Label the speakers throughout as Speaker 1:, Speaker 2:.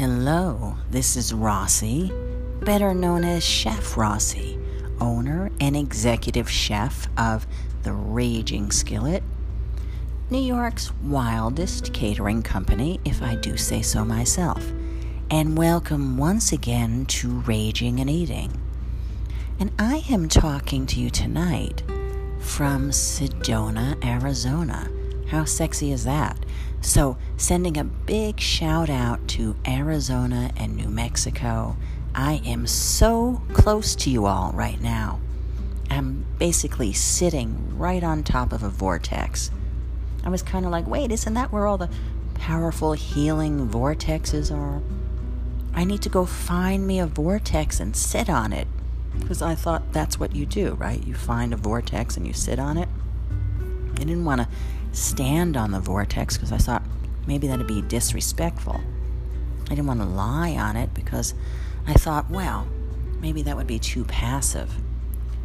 Speaker 1: hello. This is Rossi, better known as Chef Rossi, owner and executive chef of The Raging Skillet, New York's wildest catering company, if I do say so myself. And welcome once again to Raging and Eating. And I am talking to you tonight from Sedona, Arizona. How sexy is that? So, sending a big shout out to Arizona and New Mexico. I am so close to you all right now. I'm basically sitting right on top of a vortex. I was kind of like, wait, isn't that where all the powerful healing vortexes are? I need to go find me a vortex and sit on it. Because I thought that's what you do, right? You find a vortex and you sit on it. I didn't want to stand on the vortex because I thought maybe that'd be disrespectful. I didn't want to lie on it because I thought, well, maybe that would be too passive.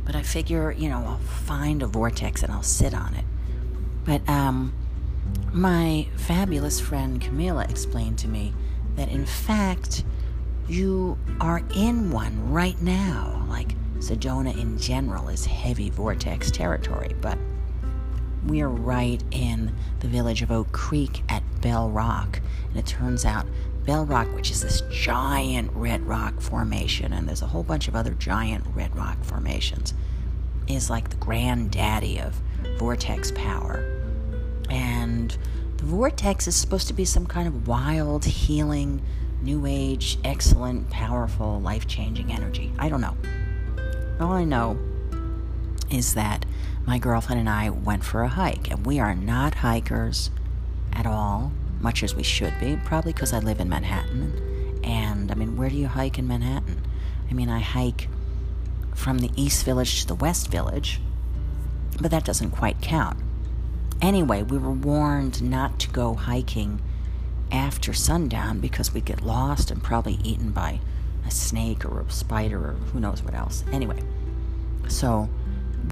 Speaker 1: But I figure, you know, I'll find a vortex and I'll sit on it. But um, my fabulous friend Camila explained to me that in fact, you are in one right now. Like Sedona in general is heavy vortex territory, but we're right in the village of Oak Creek at Bell Rock. And it turns out Bell Rock, which is this giant red rock formation, and there's a whole bunch of other giant red rock formations, is like the granddaddy of vortex power. And the vortex is supposed to be some kind of wild, healing, new age, excellent, powerful, life changing energy. I don't know. All I know is that my girlfriend and I went for a hike, and we are not hikers at all, much as we should be, probably because I live in Manhattan. And I mean, where do you hike in Manhattan? I mean, I hike from the East Village to the West Village, but that doesn't quite count. Anyway, we were warned not to go hiking after sundown because we'd get lost and probably eaten by a snake or a spider or who knows what else. Anyway, so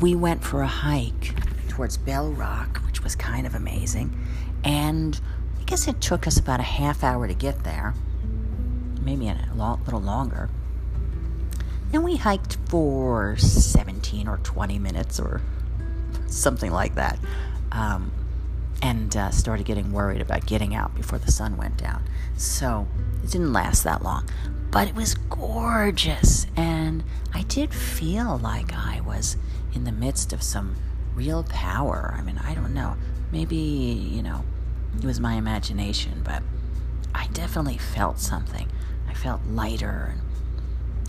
Speaker 1: we went for a hike towards Bell Rock, which was kind of amazing. And I guess it took us about a half hour to get there, maybe a little longer. And we hiked for 17 or 20 minutes or something like that. Um, and uh, started getting worried about getting out before the sun went down. So it didn't last that long. But it was gorgeous. And I did feel like I was in the midst of some real power. I mean, I don't know. Maybe, you know, it was my imagination, but I definitely felt something. I felt lighter and,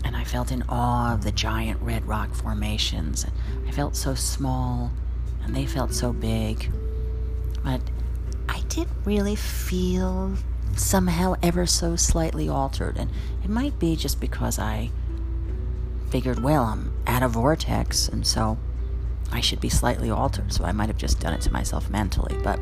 Speaker 1: and I felt in awe of the giant red rock formations. And I felt so small and they felt so big. But I did really feel somehow ever so slightly altered. And it might be just because I figured, well, I'm at a vortex, and so I should be slightly altered. So I might have just done it to myself mentally, but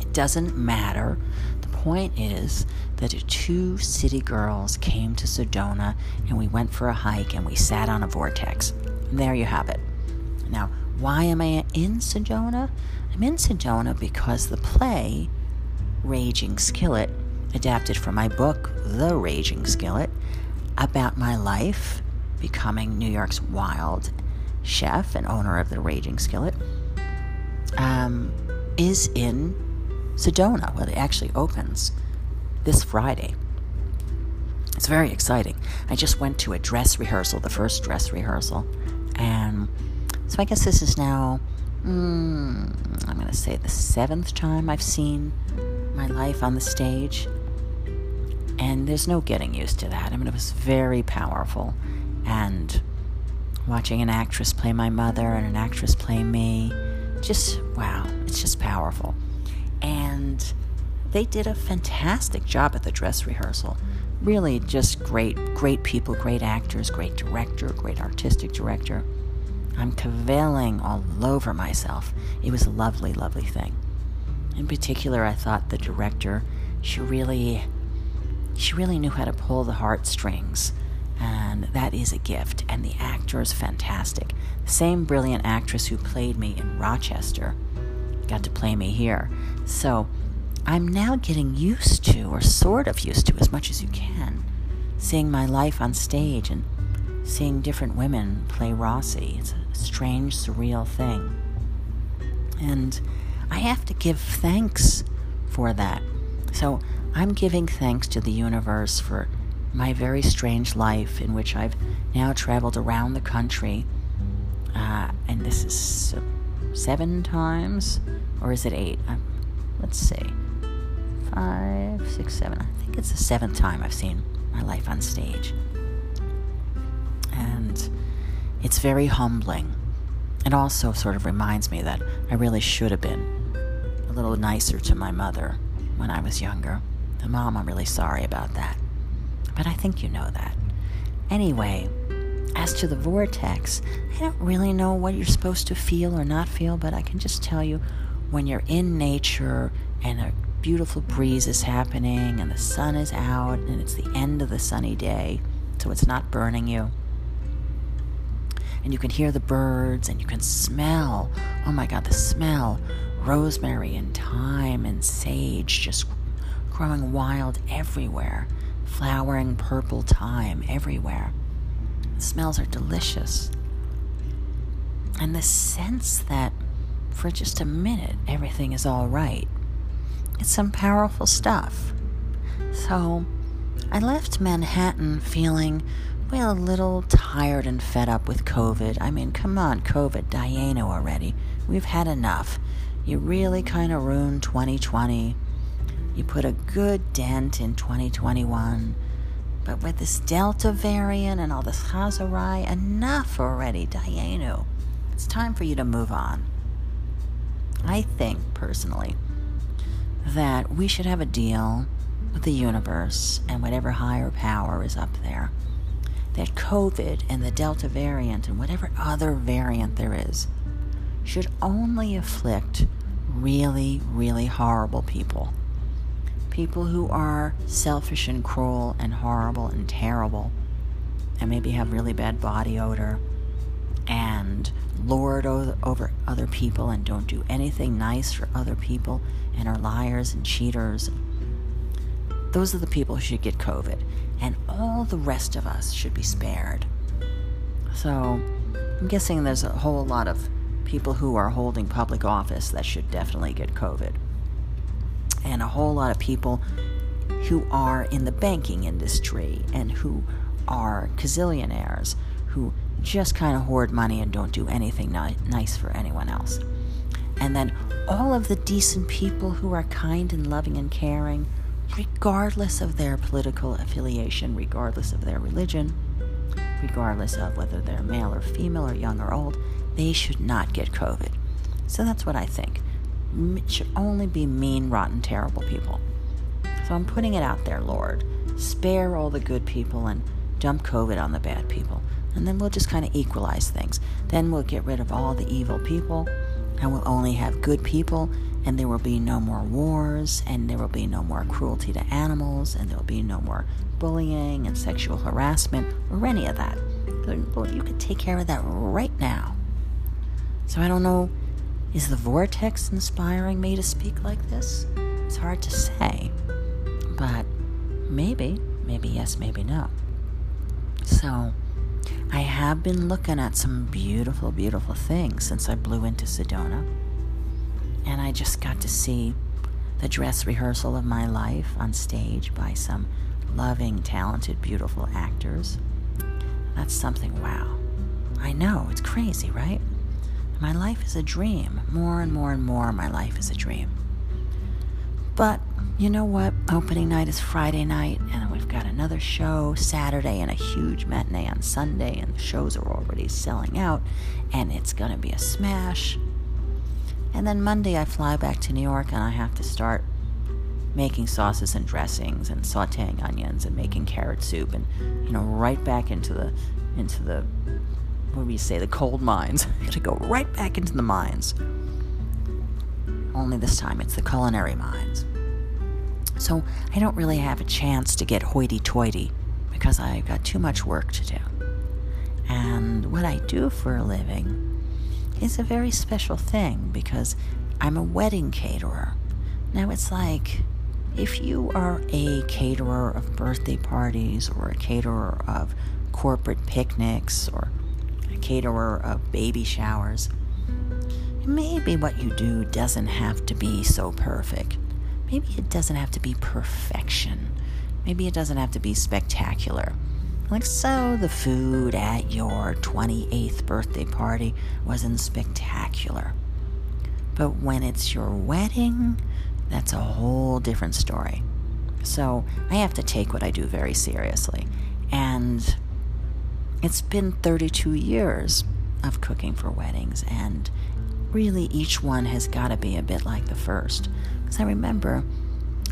Speaker 1: it doesn't matter. The point is that two city girls came to Sedona and we went for a hike and we sat on a vortex. And there you have it. Now, why am I in Sedona? I'm in Sedona because the play Raging Skillet, adapted from my book The Raging Skillet, about my life becoming New York's wild chef and owner of the Raging Skillet, um, is in Sedona. Well, it actually opens this Friday. It's very exciting. I just went to a dress rehearsal, the first dress rehearsal, and so I guess this is now, mm, I'm going to say the seventh time I've seen my life on the stage. And there's no getting used to that. I mean, it was very powerful and watching an actress play my mother and an actress play me. Just wow it's just powerful. And they did a fantastic job at the dress rehearsal. Really just great great people great actors great director great artistic director. I'm kvelling all over myself. It was a lovely lovely thing. In particular i thought the director she really she really knew how to pull the heartstrings and that is a gift. And the actor is fantastic. The same brilliant actress who played me in Rochester got to play me here. So I'm now getting used to, or sort of used to, as much as you can, seeing my life on stage and seeing different women play Rossi. It's a strange, surreal thing. And I have to give thanks for that. So I'm giving thanks to the universe for my very strange life in which I've now traveled around the country. Uh, and this is seven times, or is it eight? Um, let's see. Five, six, seven. I think it's the seventh time I've seen my life on stage. And it's very humbling. It also sort of reminds me that I really should have been a little nicer to my mother when I was younger. And mom, I'm really sorry about that. But I think you know that. Anyway, as to the vortex, I don't really know what you're supposed to feel or not feel, but I can just tell you when you're in nature and a beautiful breeze is happening and the sun is out and it's the end of the sunny day, so it's not burning you. And you can hear the birds and you can smell, oh my God, the smell rosemary and thyme and sage just growing wild everywhere, flowering purple thyme everywhere. The smells are delicious. And the sense that for just a minute everything is all right. It's some powerful stuff. So I left Manhattan feeling, well, a little tired and fed up with COVID. I mean, come on, COVID, Diana already. We've had enough. You really kind of ruined 2020. You put a good dent in 2021. But with this Delta variant and all this Chazarai, enough already, Dayenu. It's time for you to move on. I think, personally, that we should have a deal with the universe and whatever higher power is up there that COVID and the Delta variant and whatever other variant there is should only afflict really, really horrible people. People who are selfish and cruel and horrible and terrible and maybe have really bad body odor and lord over other people and don't do anything nice for other people and are liars and cheaters. Those are the people who should get COVID, and all the rest of us should be spared. So, I'm guessing there's a whole lot of people who are holding public office that should definitely get COVID, and a whole lot of people who are in the banking industry and who are gazillionaires who just kind of hoard money and don't do anything ni- nice for anyone else. And then all of the decent people who are kind and loving and caring, regardless of their political affiliation, regardless of their religion, regardless of whether they're male or female or young or old, they should not get COVID. So that's what I think. Should only be mean, rotten, terrible people. So I'm putting it out there, Lord. Spare all the good people and dump COVID on the bad people. And then we'll just kind of equalize things. Then we'll get rid of all the evil people and we'll only have good people, and there will be no more wars, and there will be no more cruelty to animals, and there will be no more bullying and sexual harassment or any of that. Lord, you could take care of that right now. So I don't know, is the vortex inspiring me to speak like this? It's hard to say, but maybe, maybe yes, maybe no. So, I have been looking at some beautiful, beautiful things since I blew into Sedona. And I just got to see the dress rehearsal of my life on stage by some loving, talented, beautiful actors. That's something wow. I know, it's crazy, right? My life is a dream. More and more and more, my life is a dream. But you know what? Opening night is Friday night, and we've got another show Saturday and a huge matinee on Sunday, and the shows are already selling out, and it's going to be a smash. And then Monday, I fly back to New York, and I have to start making sauces and dressings and sautéing onions and making carrot soup, and you know, right back into the into the what do you say, the cold mines. I got to go right back into the mines. Only this time, it's the culinary mines. So I don't really have a chance to get hoity toity because I've got too much work to do. And what I do for a living is a very special thing because I'm a wedding caterer. Now it's like if you are a caterer of birthday parties or a caterer of corporate picnics or caterer of baby showers, maybe what you do doesn't have to be so perfect. Maybe it doesn't have to be perfection. Maybe it doesn't have to be spectacular. Like, so the food at your 28th birthday party wasn't spectacular. But when it's your wedding, that's a whole different story. So I have to take what I do very seriously. And it's been 32 years of cooking for weddings, and really each one has got to be a bit like the first. Because I remember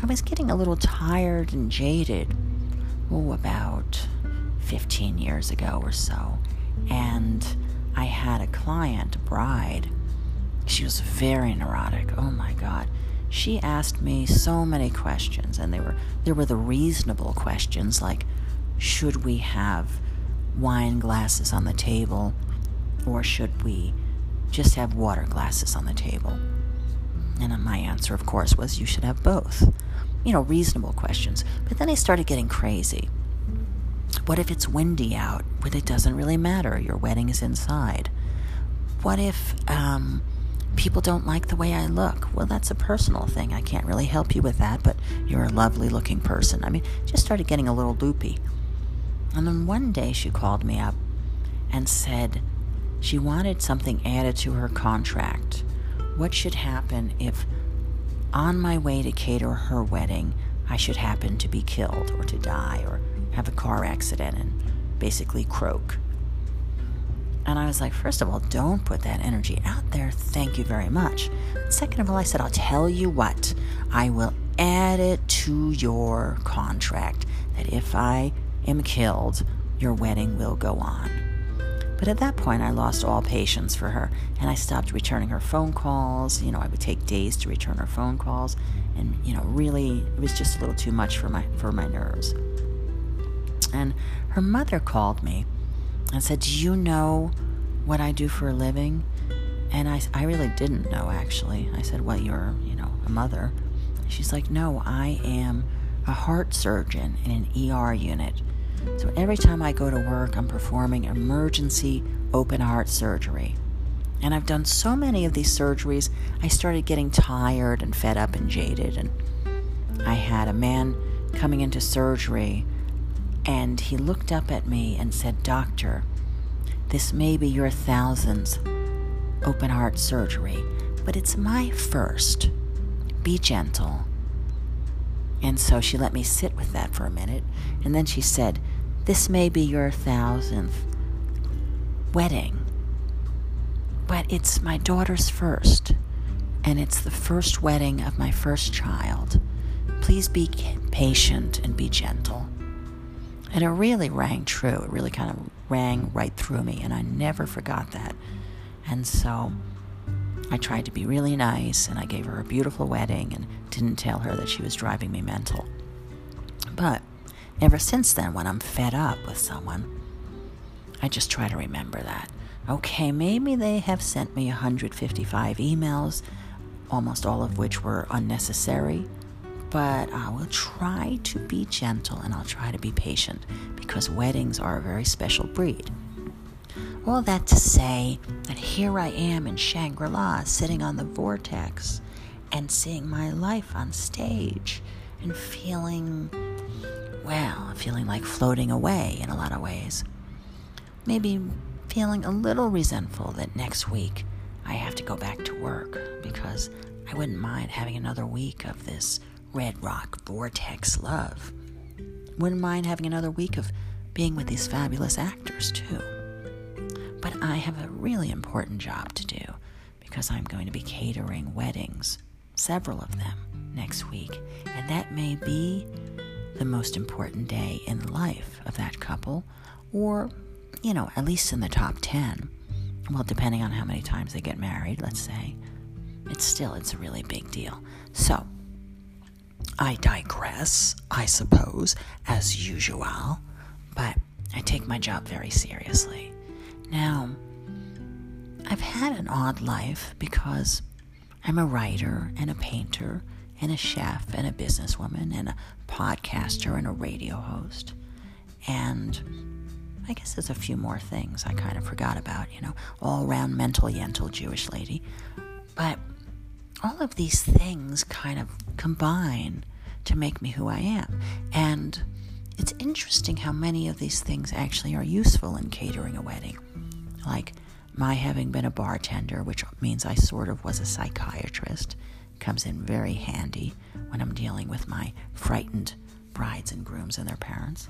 Speaker 1: I was getting a little tired and jaded, oh, about 15 years ago or so. And I had a client, a bride. She was very neurotic. Oh my God. She asked me so many questions, and they were there were the reasonable questions like, should we have wine glasses on the table, or should we just have water glasses on the table? And my answer, of course, was you should have both. You know, reasonable questions. But then I started getting crazy. What if it's windy out? But it doesn't really matter. Your wedding is inside. What if um, people don't like the way I look? Well, that's a personal thing. I can't really help you with that, but you're a lovely looking person. I mean, just started getting a little loopy. And then one day she called me up and said she wanted something added to her contract. What should happen if, on my way to cater her wedding, I should happen to be killed or to die or have a car accident and basically croak. And I was like, first of all, don't put that energy out there. Thank you very much. Second of all, I said, I'll tell you what, I will add it to your contract that if I am killed, your wedding will go on. But at that point, I lost all patience for her, and I stopped returning her phone calls. You know, I would take days to return her phone calls, and you know, really, it was just a little too much for my for my nerves. And her mother called me and said, Do you know what I do for a living? And I, I really didn't know, actually. I said, Well, you're, you know, a mother. She's like, No, I am a heart surgeon in an ER unit. So every time I go to work, I'm performing emergency open heart surgery. And I've done so many of these surgeries, I started getting tired and fed up and jaded. And I had a man coming into surgery and he looked up at me and said, Doctor, this may be your thousandth open heart surgery, but it's my first. Be gentle. And so she let me sit with that for a minute, and then she said, This may be your thousandth wedding, but it's my daughter's first, and it's the first wedding of my first child. Please be patient and be gentle. And it really rang true. It really kind of rang right through me, and I never forgot that. And so I tried to be really nice, and I gave her a beautiful wedding and didn't tell her that she was driving me mental. But ever since then, when I'm fed up with someone, I just try to remember that. Okay, maybe they have sent me 155 emails, almost all of which were unnecessary but I will try to be gentle and I'll try to be patient because weddings are a very special breed. All that to say that here I am in Shangri La sitting on the vortex and seeing my life on stage and feeling, well, feeling like floating away in a lot of ways. Maybe feeling a little resentful that next week I have to go back to work because I wouldn't mind having another week of this Red Rock Vortex love. Wouldn't mind having another week of being with these fabulous actors, too. But I have a really important job to do because I'm going to be catering weddings, several of them, next week. And that may be the most important day in the life of that couple, or, you know, at least in the top 10. Well, depending on how many times they get married, let's say. It's still, it's a really big deal. So, I digress, I suppose, as usual, but I take my job very seriously. Now, I've had an odd life because I'm a writer and a painter and a chef and a businesswoman and a podcaster and a radio host. And I guess there's a few more things I kind of forgot about, you know, all round mental yental Jewish lady. But all of these things kind of combine to make me who I am. And it's interesting how many of these things actually are useful in catering a wedding. Like my having been a bartender, which means I sort of was a psychiatrist, comes in very handy when I'm dealing with my frightened brides and grooms and their parents.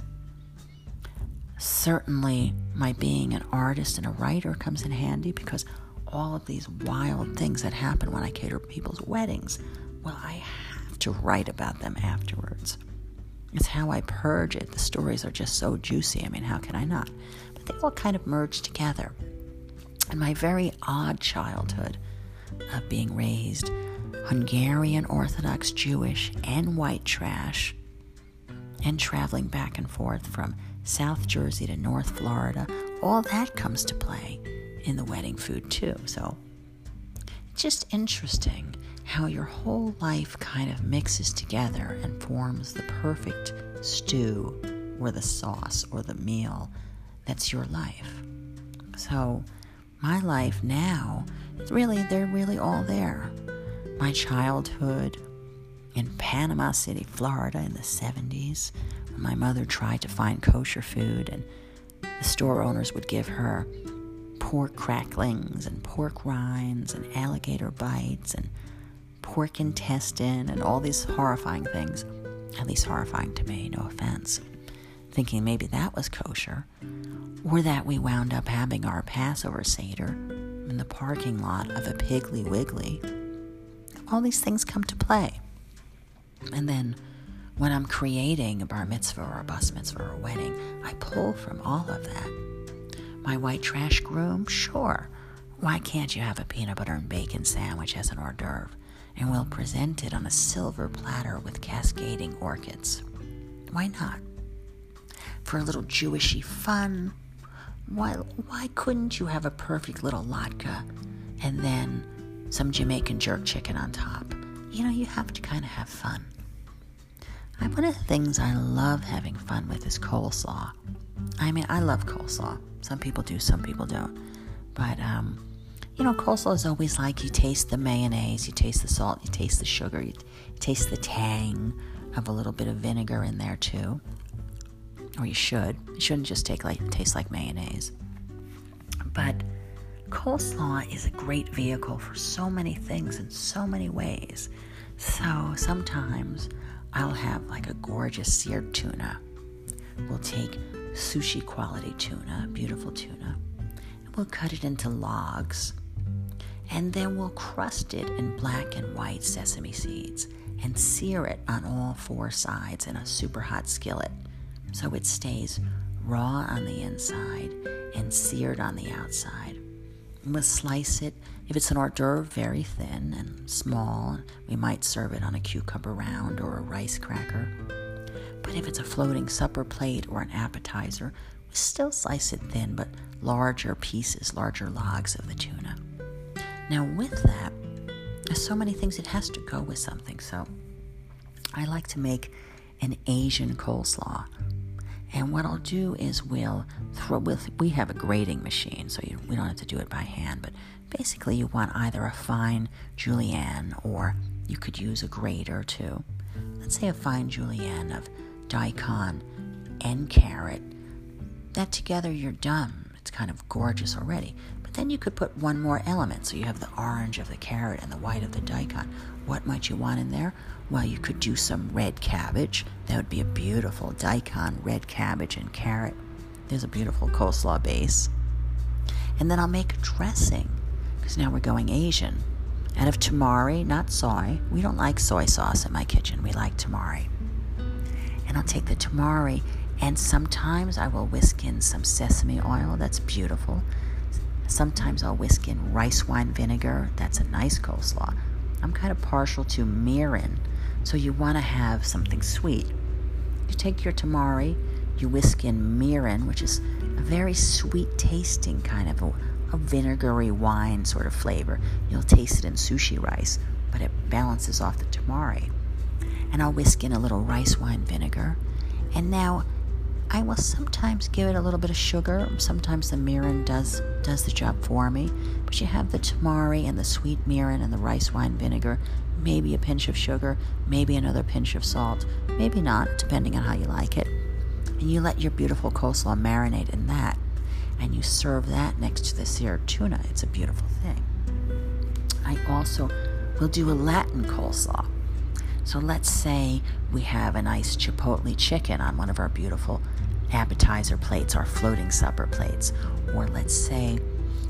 Speaker 1: Certainly, my being an artist and a writer comes in handy because all of these wild things that happen when I cater people's weddings, well, I have to write about them afterwards. It's how I purge it. The stories are just so juicy. I mean, how can I not? They all kind of merge together. And my very odd childhood of being raised Hungarian Orthodox Jewish and white trash, and traveling back and forth from South Jersey to North Florida, all that comes to play in the wedding food too. So it's just interesting how your whole life kind of mixes together and forms the perfect stew or the sauce or the meal that's your life. So my life now, really, they're really all there my childhood in Panama City, Florida in the 70s, when my mother tried to find kosher food and the store owners would give her pork cracklings and pork rinds and alligator bites and pork intestine and all these horrifying things. At least horrifying to me, no offense. Thinking maybe that was kosher. Or that we wound up having our Passover Seder in the parking lot of a Piggly Wiggly all these things come to play. And then when I'm creating a bar mitzvah or a bas mitzvah or a wedding, I pull from all of that. My white trash groom, sure. Why can't you have a peanut butter and bacon sandwich as an hors d'oeuvre? And we'll present it on a silver platter with cascading orchids. Why not? For a little Jewishy fun, why, why couldn't you have a perfect little latke and then some Jamaican jerk chicken on top. You know, you have to kind of have fun. One of the things I love having fun with is coleslaw. I mean, I love coleslaw. Some people do, some people don't. But, um, you know, coleslaw is always like you taste the mayonnaise, you taste the salt, you taste the sugar, you, you taste the tang of a little bit of vinegar in there too. Or you should. It shouldn't just take like taste like mayonnaise. But coleslaw is a great vehicle for so many things in so many ways. So sometimes I'll have like a gorgeous seared tuna. We'll take sushi quality tuna, beautiful tuna, and we'll cut it into logs. And then we'll crust it in black and white sesame seeds and sear it on all four sides in a super hot skillet so it stays raw on the inside and seared on the outside. We'll slice it. If it's an hors d'oeuvre, very thin and small. We might serve it on a cucumber round or a rice cracker. But if it's a floating supper plate or an appetizer, we still slice it thin, but larger pieces, larger logs of the tuna. Now, with that, there's so many things, it has to go with something. So, I like to make an Asian coleslaw and what I'll do is we'll throw with we have a grating machine, so you, we don't have to do it by hand. But basically, you want either a fine julienne or you could use a grater too. Let's say a fine julienne of daikon and carrot. That together, you're done. It's kind of gorgeous already. Then you could put one more element. So you have the orange of the carrot and the white of the daikon. What might you want in there? Well, you could do some red cabbage. That would be a beautiful daikon, red cabbage, and carrot. There's a beautiful coleslaw base. And then I'll make a dressing, because now we're going Asian. Out of tamari, not soy. We don't like soy sauce in my kitchen. We like tamari. And I'll take the tamari, and sometimes I will whisk in some sesame oil. That's beautiful. Sometimes I'll whisk in rice wine vinegar. That's a nice coleslaw. I'm kind of partial to mirin, so you want to have something sweet. You take your tamari, you whisk in mirin, which is a very sweet tasting kind of a, a vinegary wine sort of flavor. You'll taste it in sushi rice, but it balances off the tamari. and I'll whisk in a little rice wine vinegar. And now I will sometimes give it a little bit of sugar. Sometimes the mirin does does the job for me. But you have the tamari and the sweet mirin and the rice wine vinegar, maybe a pinch of sugar, maybe another pinch of salt, maybe not, depending on how you like it. And you let your beautiful coleslaw marinate in that. And you serve that next to the seared tuna. It's a beautiful thing. I also will do a Latin coleslaw. So let's say we have a nice chipotle chicken on one of our beautiful appetizer plates, our floating supper plates. Or let's say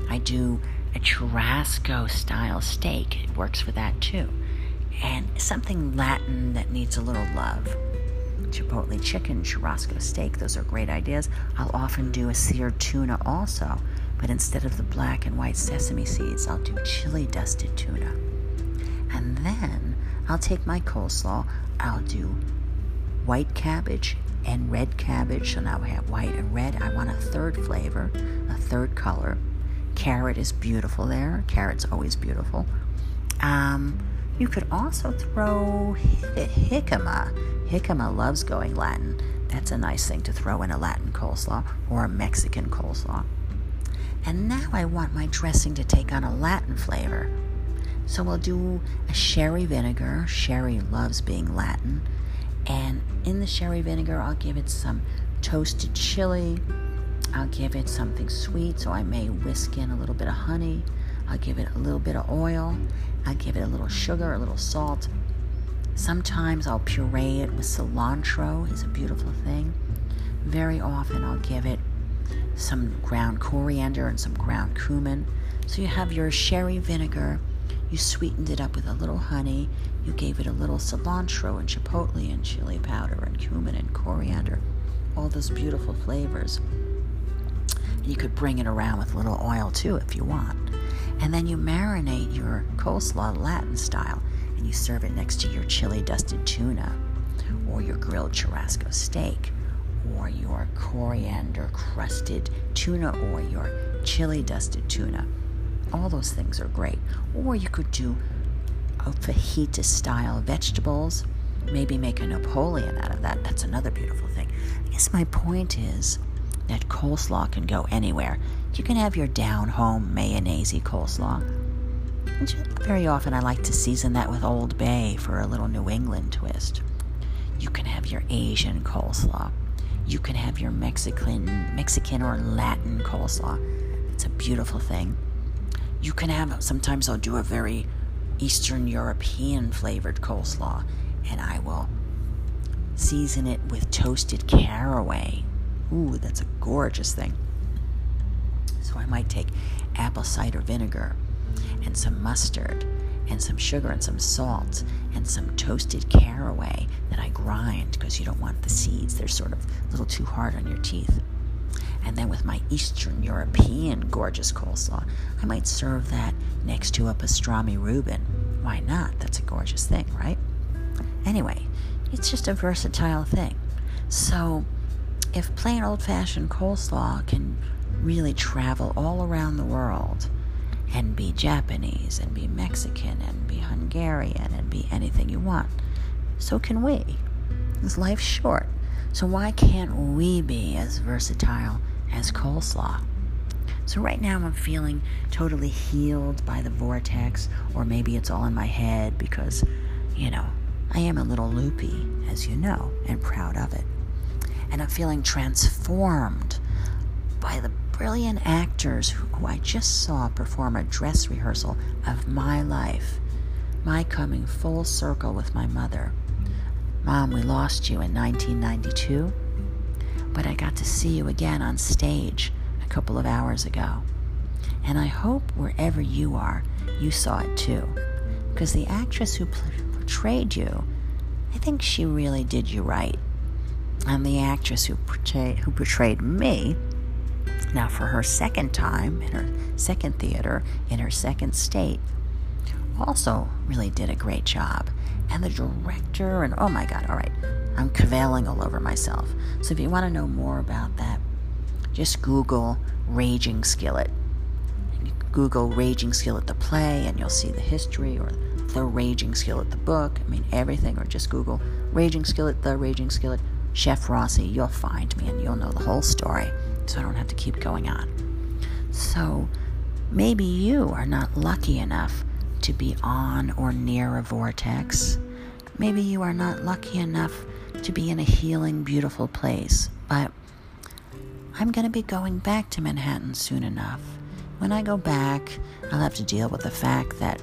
Speaker 1: I do a churrasco style steak. It works for that too. And something Latin that needs a little love. Chipotle chicken, churrasco steak, those are great ideas. I'll often do a seared tuna also, but instead of the black and white sesame seeds, I'll do chili dusted tuna. And then I'll take my coleslaw, I'll do white cabbage and red cabbage. So now we have white and red. I want a third flavor, a third color. Carrot is beautiful there. Carrot's always beautiful. Um, you could also throw jicama. Jicama loves going Latin. That's a nice thing to throw in a Latin coleslaw or a Mexican coleslaw. And now I want my dressing to take on a Latin flavor. So we'll do a sherry vinegar. Sherry loves being Latin. And in the sherry vinegar, I'll give it some toasted chili. I'll give it something sweet, so I may whisk in a little bit of honey. I'll give it a little bit of oil. I'll give it a little sugar, a little salt. Sometimes I'll puree it with cilantro, is a beautiful thing. Very often I'll give it some ground coriander and some ground cumin. So you have your sherry vinegar you sweetened it up with a little honey. You gave it a little cilantro and chipotle and chili powder and cumin and coriander. All those beautiful flavors. And you could bring it around with a little oil too if you want. And then you marinate your coleslaw Latin style and you serve it next to your chili dusted tuna or your grilled churrasco steak or your coriander crusted tuna or your chili dusted tuna all those things are great. Or you could do a fajita style vegetables, maybe make a Napoleon out of that. That's another beautiful thing. I guess my point is that coleslaw can go anywhere. You can have your down home mayonnaise coleslaw. Very often I like to season that with Old Bay for a little New England twist. You can have your Asian coleslaw. You can have your Mexican Mexican or Latin coleslaw. It's a beautiful thing. You can have, sometimes I'll do a very Eastern European flavored coleslaw, and I will season it with toasted caraway. Ooh, that's a gorgeous thing. So I might take apple cider vinegar and some mustard and some sugar and some salt and some toasted caraway that I grind because you don't want the seeds. They're sort of a little too hard on your teeth. And then with my Eastern European gorgeous coleslaw, I might serve that next to a pastrami Reuben. Why not? That's a gorgeous thing, right? Anyway, it's just a versatile thing. So, if plain old fashioned coleslaw can really travel all around the world and be Japanese and be Mexican and be Hungarian and be anything you want, so can we. This life's short. So, why can't we be as versatile as coleslaw? So, right now I'm feeling totally healed by the vortex, or maybe it's all in my head because, you know, I am a little loopy, as you know, and proud of it. And I'm feeling transformed by the brilliant actors who, who I just saw perform a dress rehearsal of my life, my coming full circle with my mother Mom, we lost you in 1992, but I got to see you again on stage a couple of hours ago. And I hope wherever you are, you saw it too. Because the actress who portrayed you, I think she really did you right. And the actress who portrayed, who portrayed me, now for her second time in her second theater, in her second state, also really did a great job and the director, and oh my god, all right, I'm kvelling all over myself. So if you want to know more about that, just Google Raging Skillet. Google Raging Skillet the play, and you'll see the history or The Raging Skillet, the book, I mean, everything, or just Google Raging Skillet, The Raging Skillet, Chef Rossi. You'll find me and you'll know the whole story, so I don't have to keep going on. So maybe you are not lucky enough to be on or near a vortex. Maybe you are not lucky enough to be in a healing, beautiful place, but I'm going to be going back to Manhattan soon enough. When I go back, I'll have to deal with the fact that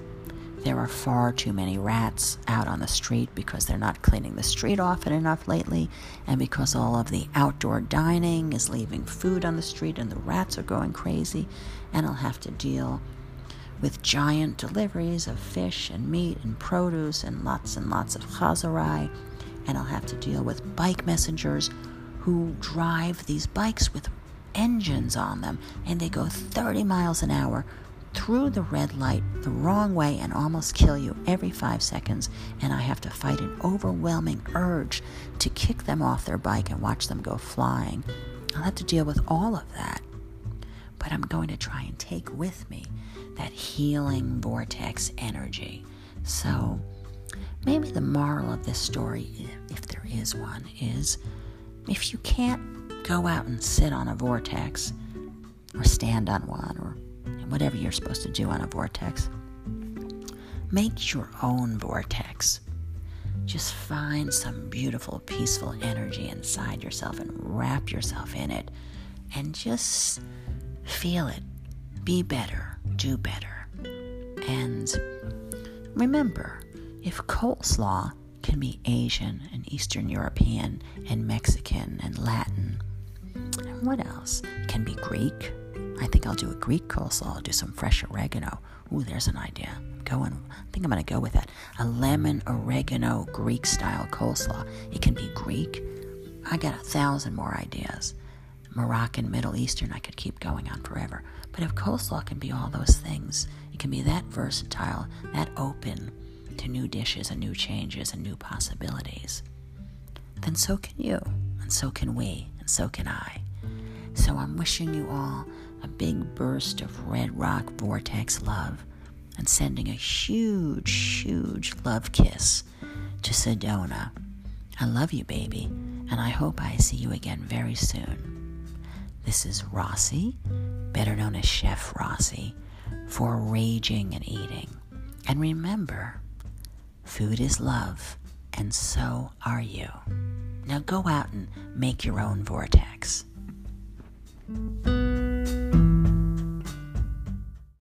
Speaker 1: there are far too many rats out on the street because they're not cleaning the street often enough lately, and because all of the outdoor dining is leaving food on the street and the rats are going crazy, and I'll have to deal with giant deliveries of fish and meat and produce and lots and lots of chazarai, and I'll have to deal with bike messengers who drive these bikes with engines on them and they go 30 miles an hour through the red light the wrong way and almost kill you every five seconds. And I have to fight an overwhelming urge to kick them off their bike and watch them go flying. I'll have to deal with all of that. But I'm going to try and take with me that healing vortex energy. So maybe the moral of this story, if there is one, is if you can't go out and sit on a vortex or stand on one or whatever you're supposed to do on a vortex, make your own vortex. Just find some beautiful, peaceful energy inside yourself and wrap yourself in it and just feel it. Be better, do better. And remember, if coleslaw can be Asian and Eastern European and Mexican and Latin. And what else? It can be Greek. I think I'll do a Greek coleslaw. I'll do some fresh oregano. Ooh, there's an idea. I'm going. I think I'm going to go with that. A lemon oregano Greek style coleslaw. It can be Greek. I got a thousand more ideas. Moroccan, Middle Eastern, I could keep going on forever. But if coleslaw can be all those things, it can be that versatile, that open, to new dishes and new changes and new possibilities, then so can you, and so can we, and so can I. So I'm wishing you all a big burst of red rock vortex love and sending a huge, huge love kiss to Sedona. I love you, baby, and I hope I see you again very soon. This is Rossi, better known as Chef Rossi, for Raging and Eating. And remember, Food is love, and so are you. Now go out and make your own vortex.